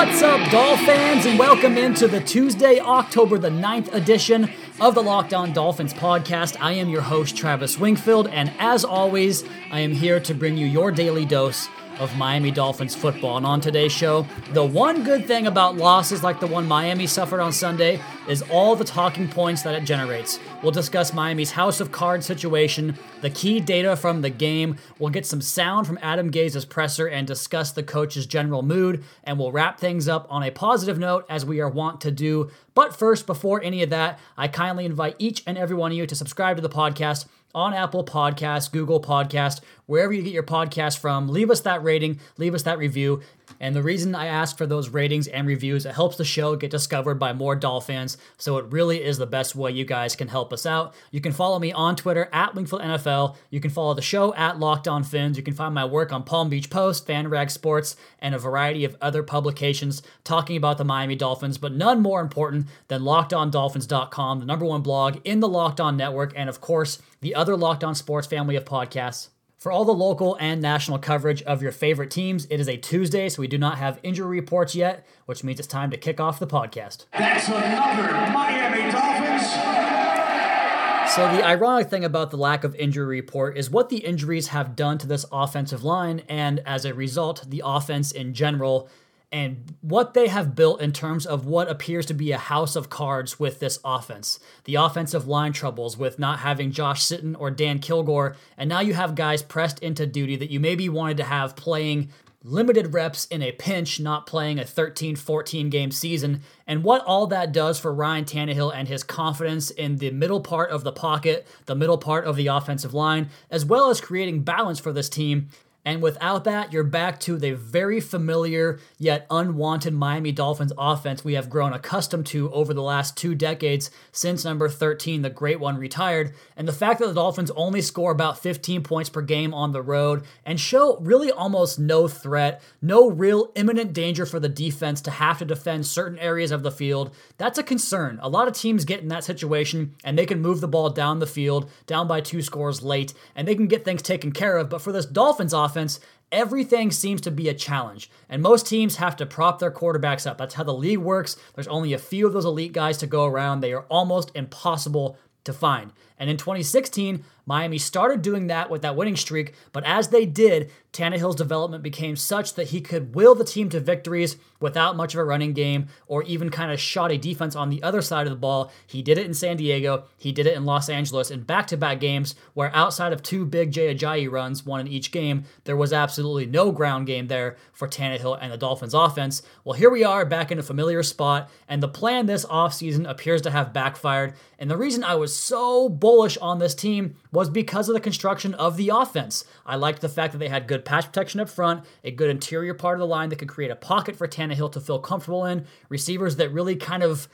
What's up, Doll fans, and welcome into the Tuesday, October the 9th edition of the Locked On Dolphins podcast. I am your host, Travis Wingfield, and as always, I am here to bring you your daily dose of Miami Dolphins football. And on today's show, the one good thing about losses like the one Miami suffered on Sunday is all the talking points that it generates. We'll discuss Miami's House of Cards situation, the key data from the game, we'll get some sound from Adam Gase's presser and discuss the coach's general mood, and we'll wrap things up on a positive note as we are wont to do. But first, before any of that, I kindly invite each and every one of you to subscribe to the podcast on Apple Podcasts, Google Podcast, wherever you get your podcast from. Leave us that rating, leave us that review. And the reason I ask for those ratings and reviews, it helps the show get discovered by more Doll fans. So it really is the best way you guys can help us out. You can follow me on Twitter at Wingfield NFL. You can follow the show at Locked On Fins. You can find my work on Palm Beach Post, FanRag Sports, and a variety of other publications talking about the Miami Dolphins, but none more important than LockedOnDolphins.com, the number one blog in the Locked On Network, and of course, the other Locked On Sports family of podcasts. For all the local and national coverage of your favorite teams, it is a Tuesday, so we do not have injury reports yet, which means it's time to kick off the podcast. That's another Miami Dolphins. So, the ironic thing about the lack of injury report is what the injuries have done to this offensive line, and as a result, the offense in general and what they have built in terms of what appears to be a house of cards with this offense. The offensive line troubles with not having Josh Sitton or Dan Kilgore, and now you have guys pressed into duty that you maybe wanted to have playing limited reps in a pinch, not playing a 13 14 game season, and what all that does for Ryan Tannehill and his confidence in the middle part of the pocket, the middle part of the offensive line, as well as creating balance for this team. And without that, you're back to the very familiar yet unwanted Miami Dolphins offense we have grown accustomed to over the last two decades since number 13, the great one, retired. And the fact that the Dolphins only score about 15 points per game on the road and show really almost no threat, no real imminent danger for the defense to have to defend certain areas of the field, that's a concern. A lot of teams get in that situation and they can move the ball down the field, down by two scores late, and they can get things taken care of. But for this Dolphins offense, offense, everything seems to be a challenge. And most teams have to prop their quarterbacks up. That's how the league works. There's only a few of those elite guys to go around. They are almost impossible to find. And in 2016, Miami started doing that with that winning streak, but as they did, Tannehill's development became such that he could will the team to victories without much of a running game or even kind of shoddy defense on the other side of the ball. He did it in San Diego, he did it in Los Angeles in back to back games where outside of two big Jay Ajayi runs, one in each game, there was absolutely no ground game there for Tannehill and the Dolphins offense. Well, here we are back in a familiar spot, and the plan this offseason appears to have backfired. And the reason I was so bullish on this team was because of the construction of the offense. I liked the fact that they had good pass protection up front, a good interior part of the line that could create a pocket for Tannehill to feel comfortable in, receivers that really kind of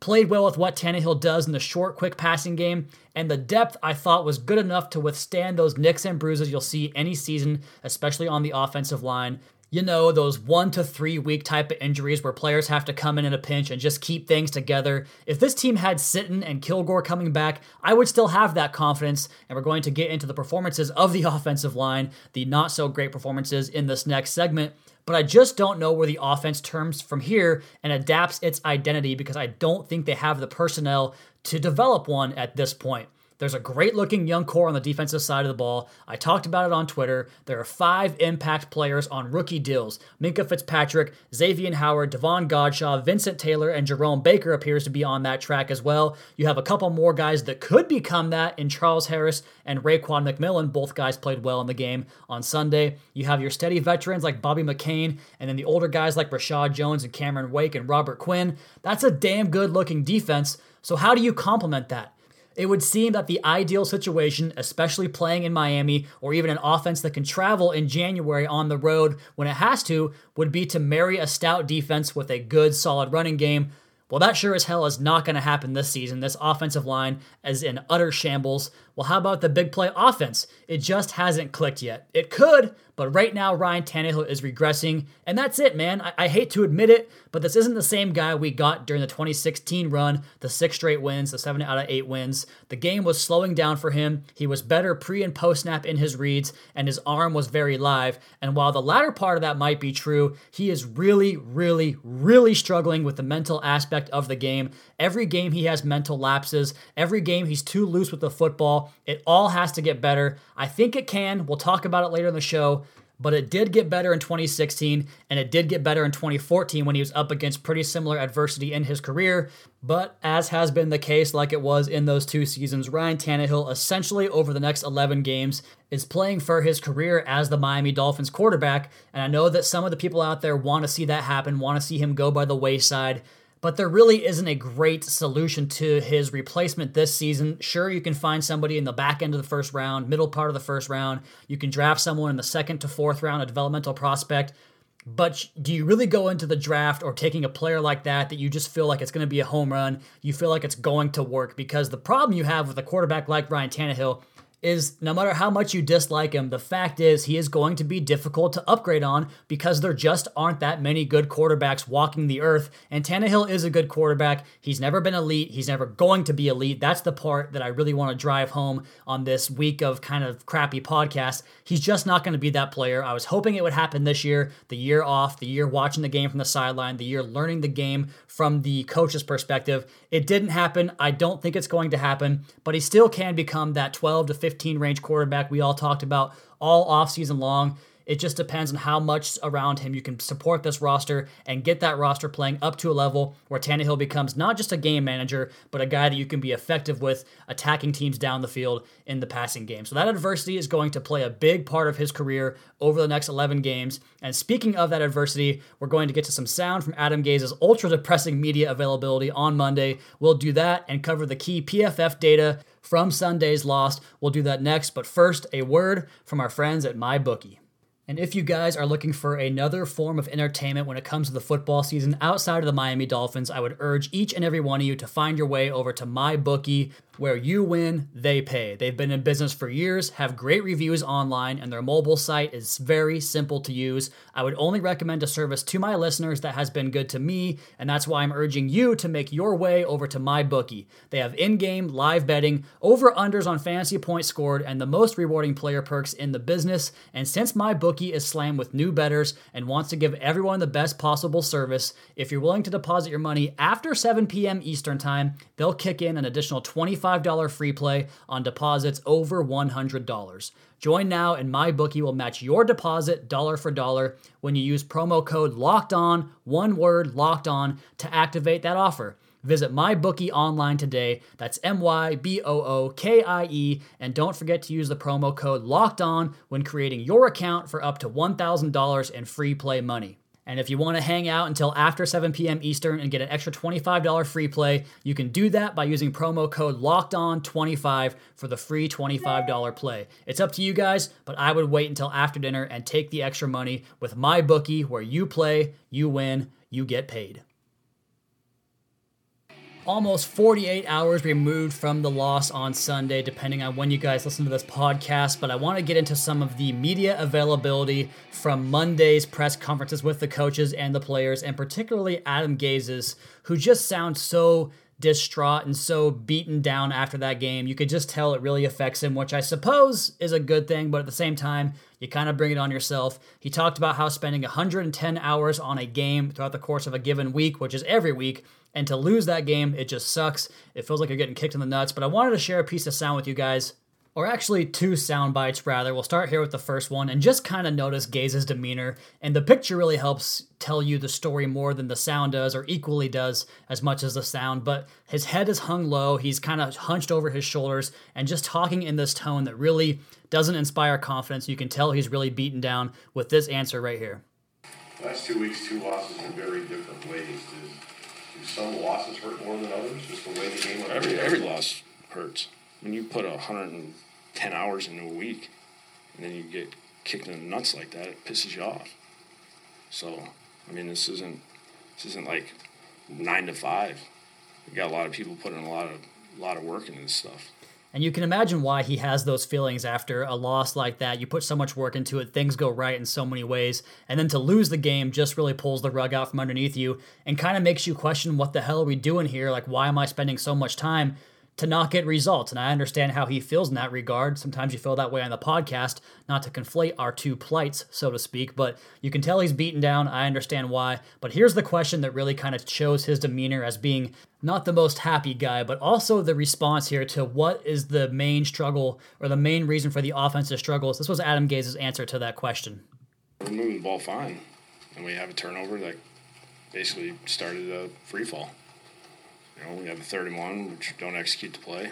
played well with what Tannehill does in the short, quick passing game, and the depth I thought was good enough to withstand those nicks and bruises you'll see any season, especially on the offensive line you know, those one to three week type of injuries where players have to come in in a pinch and just keep things together. If this team had Sitton and Kilgore coming back, I would still have that confidence. And we're going to get into the performances of the offensive line, the not so great performances in this next segment. But I just don't know where the offense turns from here and adapts its identity because I don't think they have the personnel to develop one at this point. There's a great looking young core on the defensive side of the ball. I talked about it on Twitter. There are five impact players on rookie deals Minkah Fitzpatrick, Xavier Howard, Davon Godchaux, Vincent Taylor, and Jerome Baker appears to be on that track as well. You have a couple more guys that could become that in Charles Harris and Raekwon McMillan. Both guys played well in the game on Sunday. You have your steady veterans like Bobby McCain, and then the older guys like Reshad Jones and Cameron Wake and Robert Quinn. That's a damn good looking defense. So, how do you complement that? It would seem that the ideal situation, especially playing in Miami or even an offense that can travel in January on the road when it has to, would be to marry a stout defense with a good, solid running game. Well, that sure as hell is not going to happen this season. This offensive line is in utter shambles. Well, how about the big play offense? It just hasn't clicked yet. It could, but right now, Ryan Tannehill is regressing, and that's it, man. I, I, hate to admit it, but this isn't the same guy we got during the 2016 run, the six straight wins, the seven out of eight wins. The game was slowing down for him. He was better pre and post snap in his reads, and his arm was very live. And while the latter part of that might be true, he is really, really, really struggling with the mental aspect of the game. Every game he has mental lapses, every game he's too loose with the football. It all has to get better. I think it can. We'll talk about it later in the show but it did get better in 2016 and it did get better in 2014 when he was up against pretty similar adversity in his career. But as has been the case, like it was in those two seasons, Ryan Tannehill essentially over the next 11 games is playing for his career as the Miami Dolphins quarterback. And I know that some of the people out there want to see that happen, want to see him go by the wayside but there really isn't a great solution to his replacement this season. Sure, you can find somebody in the back end of the first round, middle part of the first round. You can draft someone in the second to fourth round, a developmental prospect. But do you really go into the draft or taking a player like that that you just feel like it's going to be a home run? You feel like it's going to work because the problem you have with a quarterback like Ryan Tannehill is no matter how much you dislike him, the fact is he is going to be difficult to upgrade on because there just aren't that many good quarterbacks walking the earth. And Tannehill is a good quarterback. He's never been elite. He's never going to be elite. That's the part that I really want to drive home on this week of kind of crappy podcast. He's just not going to be that player. I was hoping it would happen this year, the year off, the year watching the game from the sideline, the year learning the game from the coach's perspective. It didn't happen. I don't think it's going to happen, but he still can become that 12 to 15 15 range quarterback we all talked about all offseason long. It just depends on how much around him you can support this roster and get that roster playing up to a level where Tannehill becomes not just a game manager, but a guy that you can be effective with attacking teams down the field in the passing game. So that adversity is going to play a big part of his career over the next 11 games. And speaking of that adversity, we're going to get to some sound from Adam Gase's ultra depressing media availability on Monday. We'll do that and cover the key PFF data from Sunday's loss. We'll do that next, but first, a word from our friends at MyBookie. And if you guys are looking for another form of entertainment when it comes to the football season outside of the Miami Dolphins, I would urge each and every one of you to find your way over to MyBookie where you win, they pay. They've been in business for years, have great reviews online, and their mobile site is very simple to use. I would only recommend a service to my listeners that has been good to me, and that's why I'm urging you to make your way over to MyBookie. They have in game live betting, over unders on fantasy points scored, and the most rewarding player perks in the business. And since MyBookie is slammed with new betters and wants to give everyone the best possible service, if you're willing to deposit your money after 7 p.m. Eastern Time, they'll kick in an additional 25 $25 free play on deposits over $100. Join now and MyBookie will match your deposit dollar for dollar when you use promo code LOCKED ON, one word LOCKED ON, to activate that offer. Visit MyBookie online today. That's M Y B O O K I E. And don't forget to use the promo code LOCKED ON when creating your account for up to $1,000 in free play money. And if you want to hang out until after 7 p.m. Eastern and get an extra $25 free play, you can do that by using promo code LOCKEDON25 for the free $25 play. It's up to you guys, but I would wait until after dinner and take the extra money with MyBookie where you play, you win, you get paid almost 48 hours removed from the loss on Sunday, depending on when you guys listen to this podcast. But I want to get into some of the media availability from Monday's press conferences with the coaches and the players, and particularly Adam Gase's, who just sounds so distraught and so beaten down after that game. You could just tell it really affects him, which I suppose is a good thing, but at the same time, you kind of bring it on yourself. He talked about how spending 110 hours on a game throughout the course of a given week, which is every week, and to lose that game, it just sucks. It feels like you're getting kicked in the nuts. But I wanted to share a piece of sound with you guys, or actually two sound bites rather. We'll start here with the first one and just kind of notice Gase's demeanor. And the picture really helps tell you the story more than the sound does, or equally does as much as the sound. But his head is hung low, he's kind of hunched over his shoulders, and just talking in this tone that really doesn't inspire confidence. You can tell he's really beaten down with this answer right here. Last two weeks, two losses in very different ways some losses hurt more than others? Just the way the game went. Every every loss hurts. When you put hundred and ten hours into a week, and then you get kicked in the nuts like that, it pisses you off. So, I mean, this isn't this isn't like nine to five. We got a lot of people putting a lot of a lot of work into this stuff. And you can imagine why he has those feelings after a loss like that. You put so much work into it, things go right in so many ways, and then to lose the game just really pulls the rug out from underneath you and kind of makes you question what the hell are we doing here? Like, why am I spending so much time to not get results. And I understand how he feels in that regard. Sometimes you feel that way on the podcast, not to conflate our two plights, so to speak, but you can tell he's beaten down. I understand why. But here's the question that really kind of shows his demeanor as being not the most happy guy, but also the response here to what is the main struggle or the main reason for the offensive struggles. This was Adam Gase's answer to that question. We're moving the ball fine, and we have a turnover that basically started a free fall. You know, we have a third and one, which don't execute the play.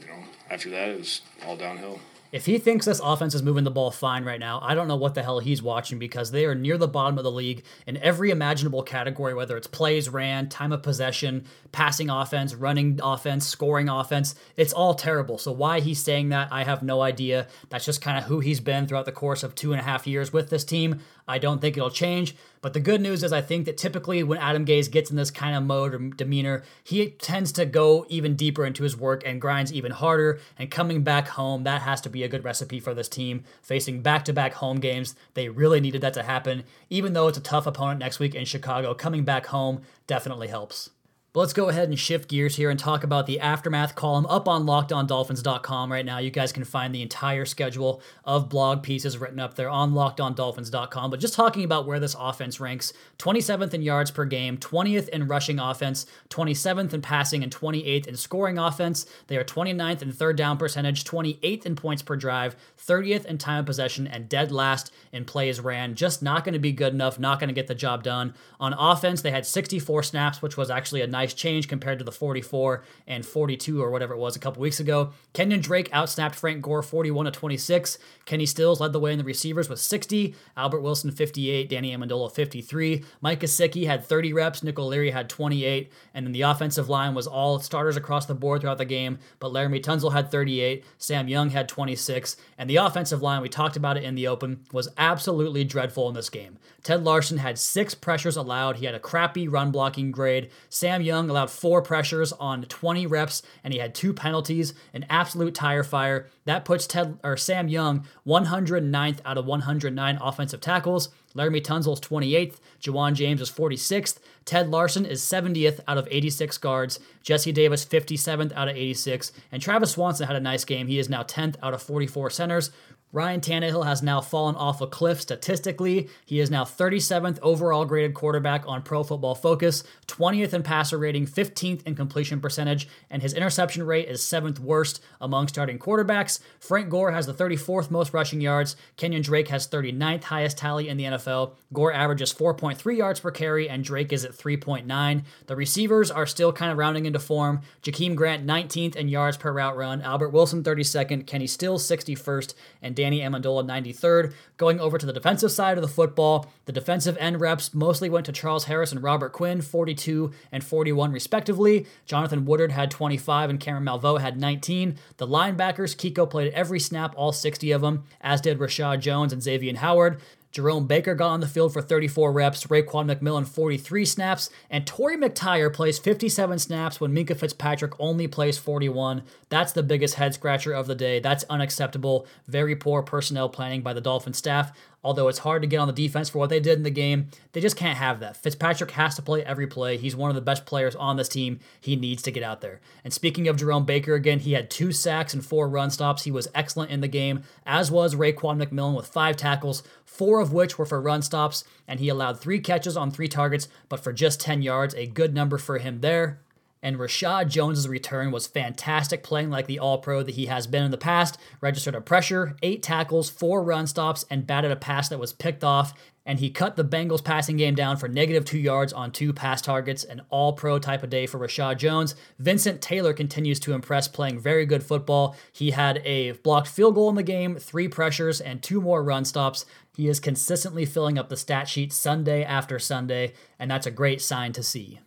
You know, after that, it was all downhill. If he thinks this offense is moving the ball fine right now, I don't know what the hell he's watching because they are near the bottom of the league in every imaginable category, whether it's plays ran, time of possession, passing offense, running offense, scoring offense. It's all terrible. So, why he's saying that, I have no idea. That's just kind of who he's been throughout the course of two and a half years with this team. I don't think it'll change. But the good news is, I think that typically when Adam Gase gets in this kind of mode or demeanor, he tends to go even deeper into his work and grinds even harder. And coming back home, that has to be a good recipe for this team. Facing back to back home games, they really needed that to happen. Even though it's a tough opponent next week in Chicago, coming back home definitely helps. But let's go ahead and shift gears here and talk about the aftermath column up on lockedondolphins.com right now. You guys can find the entire schedule of blog pieces written up there on lockedondolphins.com. But just talking about where this offense ranks 27th in yards per game, 20th in rushing offense, 27th in passing, and 28th in scoring offense. They are 29th in third down percentage, 28th in points per drive, 30th in time of possession, and dead last in plays ran. Just not going to be good enough, not going to get the job done. On offense, they had 64 snaps, which was actually a nice change compared to the 44 and 42 or whatever it was a couple weeks ago. Kenyon Drake outsnapped Frank Gore 41 to 26. Kenny Stills led the way in the receivers with 60. Albert Wilson 58. Danny Amendola 53. Mike Gesicki had 30 reps. Nick O'Leary had 28. And then the offensive line was all starters across the board throughout the game. But Laremy Tunsil had 38. Sam Young had 26. And the offensive line, we talked about it in the open, was absolutely dreadful in this game. Ted Larsen had six pressures allowed. He had a crappy run blocking grade. Sam Young Young allowed four pressures on 20 reps, and he had two penalties, an absolute tire fire. That puts Ted or Sam Young 109th out of 109 offensive tackles. Laremy Tunsil's 28th. Ja'Wuan James is 46th. Ted Larsen is 70th out of 86 guards. Jesse Davis 57th out of 86. And Travis Swanson had a nice game. He is now 10th out of 44 centers. Ryan Tannehill has now fallen off a cliff statistically. He is now 37th overall graded quarterback on Pro Football Focus, 20th in passer rating, 15th in completion percentage, and his interception rate is 7th worst among starting quarterbacks. Frank Gore has the 34th most rushing yards. Kenyon Drake has 39th highest tally in the NFL. Gore averages 4.3 yards per carry, and Drake is at 3.9. The receivers are still kind of rounding into form. Jakeem Grant 19th in yards per route run. Albert Wilson 32nd. Kenny Stills 61st, and Danny Amendola 93rd. Going over to the defensive side of the football, the defensive end reps mostly went to Charles Harris and Robert Quinn, 42 and 41 respectively. Jonathan Woodard had 25 and Cameron Malveaux had 19. The linebackers, Kiko played every snap, all 60 of them, as did Reshad Jones and Xavier Howard. Jerome Baker got on the field for 34 reps, Raekwon McMillan 43 snaps, and Torry McTyer plays 57 snaps when Minkah Fitzpatrick only plays 41. That's the biggest head scratcher of the day. That's unacceptable. Very poor personnel planning by the Dolphin staff. Although it's hard to get on the defense for what they did in the game, they just can't have that. Fitzpatrick has to play every play. He's one of the best players on this team. He needs to get out there. And speaking of Jerome Baker again, he had two sacks and four run stops. He was excellent in the game, as was Raekwon McMillan with five tackles, four of which were for run stops, and he allowed three catches on three targets, but for just 10 yards, a good number for him there. And Reshad Jones' return was fantastic, playing like the all pro that he has been in the past. Registered a pressure, eight tackles, four run stops, and batted a pass that was picked off. And he cut the Bengals passing game down for negative two yards on two pass targets, an all pro type of day for Reshad Jones. Vincent Taylor continues to impress, playing very good football. He had a blocked field goal in the game, three pressures, and two more run stops. He is consistently filling up the stat sheet Sunday after Sunday, and that's a great sign to see.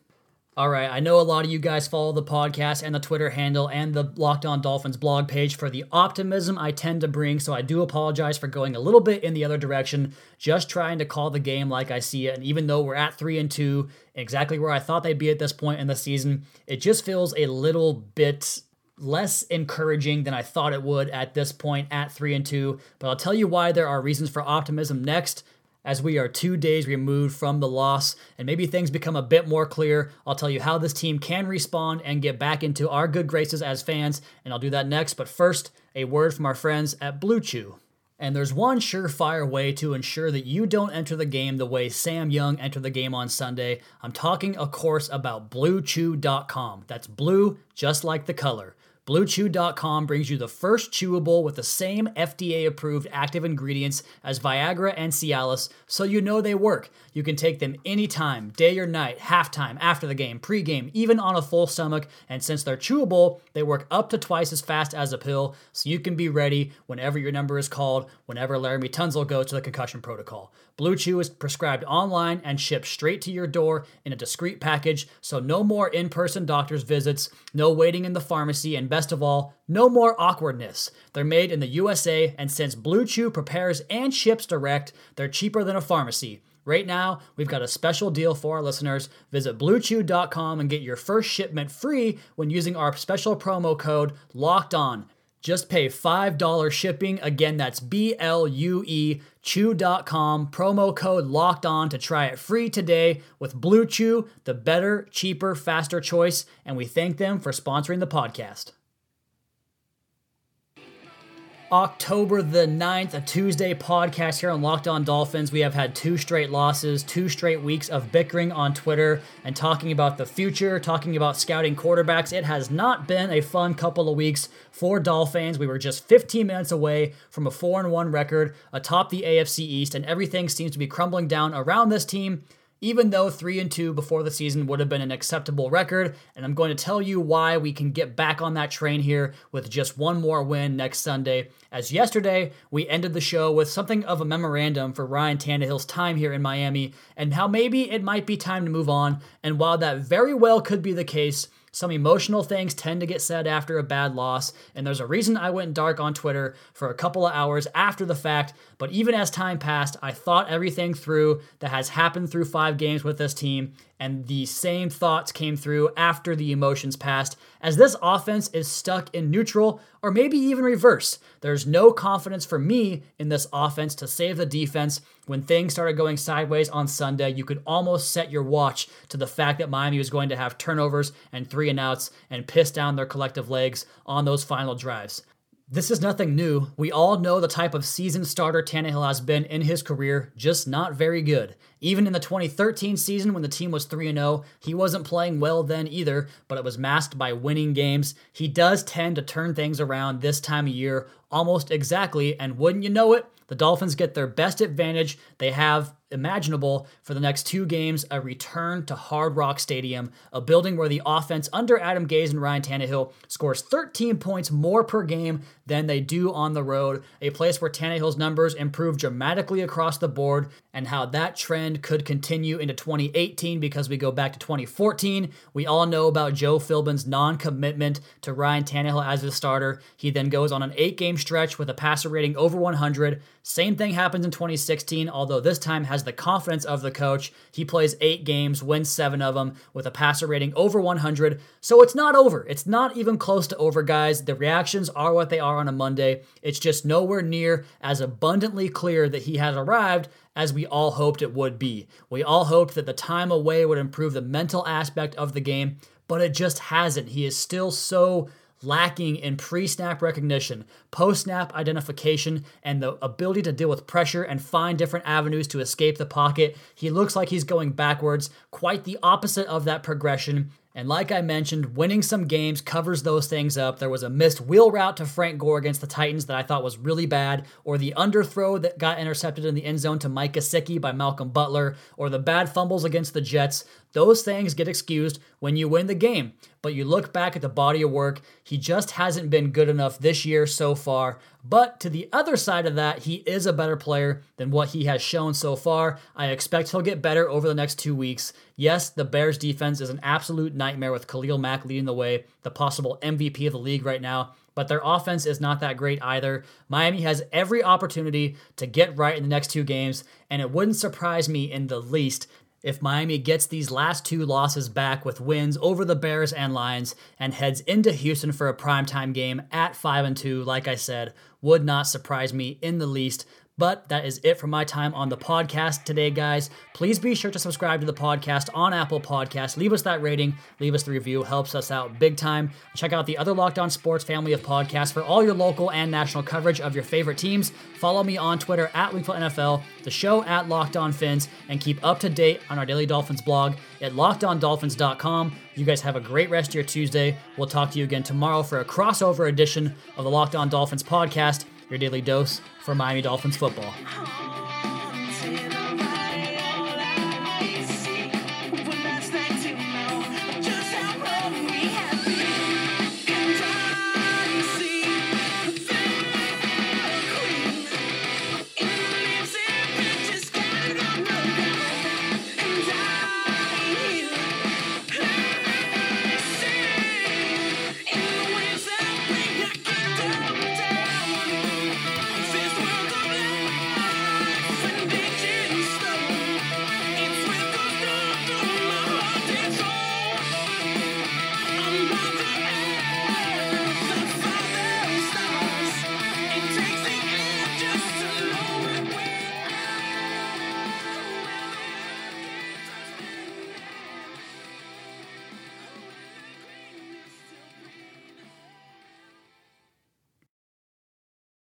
All right, I know a lot of you guys follow the podcast and the Twitter handle and the Locked On Dolphins blog page for the optimism I tend to bring, so I do apologize for going a little bit in the other direction, just trying to call the game like I see it. And even though we're at 3 and 2, exactly where I thought they'd be at this point in the season, it just feels a little bit less encouraging than I thought it would at this point at 3 and 2, but I'll tell you why there are reasons for optimism next as we are 2 days removed from the loss and maybe things become a bit more clear. I'll tell you how this team can respond and get back into our good graces as fans, and I'll do that next, but first, a word from our friends at Blue Chew. And there's one surefire way to ensure that you don't enter the game the way Sam Young entered the game on Sunday. I'm talking, of course, about BlueChew.com. That's blue, just like the color. BlueChew.com brings you the first chewable with the same FDA approved active ingredients as Viagra and Cialis, so you know they work. You can take them anytime, day or night, halftime, after the game, pregame, even on a full stomach. And since they're chewable, they work up to twice as fast as a pill, so you can be ready whenever your number is called, whenever Laremy Tunsil goes to the concussion protocol. Blue Chew is prescribed online and shipped straight to your door in a discreet package, so no more in person doctor's visits, no waiting in the pharmacy, and best of all, no more awkwardness. They're made in the USA, and since Blue Chew prepares and ships direct, they're cheaper than a pharmacy. Right now, we've got a special deal for our listeners. Visit bluechew.com and get your first shipment free when using our special promo code LOCKED ON. Just pay $5 shipping. Again, that's B L U E chew.com. Promo code locked on to try it free today with Blue Chew, the better, cheaper, faster choice. And we thank them for sponsoring the podcast. October the 9th, a Tuesday podcast here on Locked On Dolphins. We have had two straight losses, two straight weeks of bickering on Twitter and talking about the future, talking about scouting quarterbacks. It has not been a fun couple of weeks for Dolphins. We were just 15 minutes away from a 4 and 1 record atop the AFC East, and everything seems to be crumbling down around this team even though 3 and 2 before the season would have been an acceptable record, and I'm going to tell you why we can get back on that train here with just one more win next Sunday. As yesterday, we ended the show with something of a memorandum for Ryan Tannehill's time here in Miami and how maybe it might be time to move on. And while that very well could be the case, some emotional things tend to get said after a bad loss, and there's a reason I went dark on Twitter for a couple of hours after the fact. But even as time passed, I thought everything through that has happened through five games with this team, and the same thoughts came through after the emotions passed, as this offense is stuck in neutral or maybe even reverse. There's no confidence for me in this offense to save the defense. When things started going sideways on Sunday, you could almost set your watch to the fact that Miami was going to have turnovers and three and outs and piss down their collective legs on those final drives. This is nothing new. We all know the type of season starter Tannehill has been in his career, just not very good. Even in the 2013 season when the team was 3 0, he wasn't playing well then either, but it was masked by winning games. He does tend to turn things around this time of year almost exactly, and wouldn't you know it, the Dolphins get their best advantage they have imaginable for the next two games a return to Hard Rock Stadium, a building where the offense under Adam Gase and Ryan Tannehill scores 13 points more per game than they do on the road, a place where Tannehill's numbers improve dramatically across the board, and how that trend could continue into 2018 because we go back to 2014. We all know about Joe Philbin's non commitment to Ryan Tannehill as a starter. He then goes on an eight game stretch with a passer rating over 100. Same thing happens in 2016, although this time has the confidence of the coach. He plays eight games, wins seven of them with a passer rating over 100. So it's not over. It's not even close to over, guys. The reactions are what they are on a Monday. It's just nowhere near as abundantly clear that he has arrived as we all hoped it would be. We all hoped that the time away would improve the mental aspect of the game, but it just hasn't. He is still so lacking in pre snap recognition, post snap identification, and the ability to deal with pressure and find different avenues to escape the pocket. He looks like he's going backwards, quite the opposite of that progression. And like I mentioned, winning some games covers those things up. There was a missed wheel route to Frank Gore against the Titans that I thought was really bad, or the underthrow that got intercepted in the end zone to Mike Gesicki by Malcolm Butler, or the bad fumbles against the Jets. Those things get excused when you win the game. But you look back at the body of work, he just hasn't been good enough this year so far. But to the other side of that, he is a better player than what he has shown so far. I expect he'll get better over the next two weeks. Yes, the Bears defense is an absolute nightmare with Khalil Mack leading the way, the possible MVP of the league right now but their offense is not that great either. Miami has every opportunity to get right in the next two games, and it wouldn't surprise me in the least if Miami gets these last two losses back with wins over the Bears and Lions and heads into Houston for a primetime game at 5 and 2, like I said, would not surprise me in the least. But that is it for my time on the podcast today, guys. Please be sure to subscribe to the podcast on Apple Podcasts. Leave us that rating, leave us the review, helps us out big time. Check out the other Locked On Sports family of podcasts for all your local and national coverage of your favorite teams. Follow me on Twitter at Wingfield NFL, the show at Locked On Fins, and keep up to date on our Daily Dolphins blog at lockedondolphins.com. You guys have a great rest of your Tuesday. We'll talk to you again tomorrow for a crossover edition of the Locked On Dolphins podcast your daily dose for Miami Dolphins football.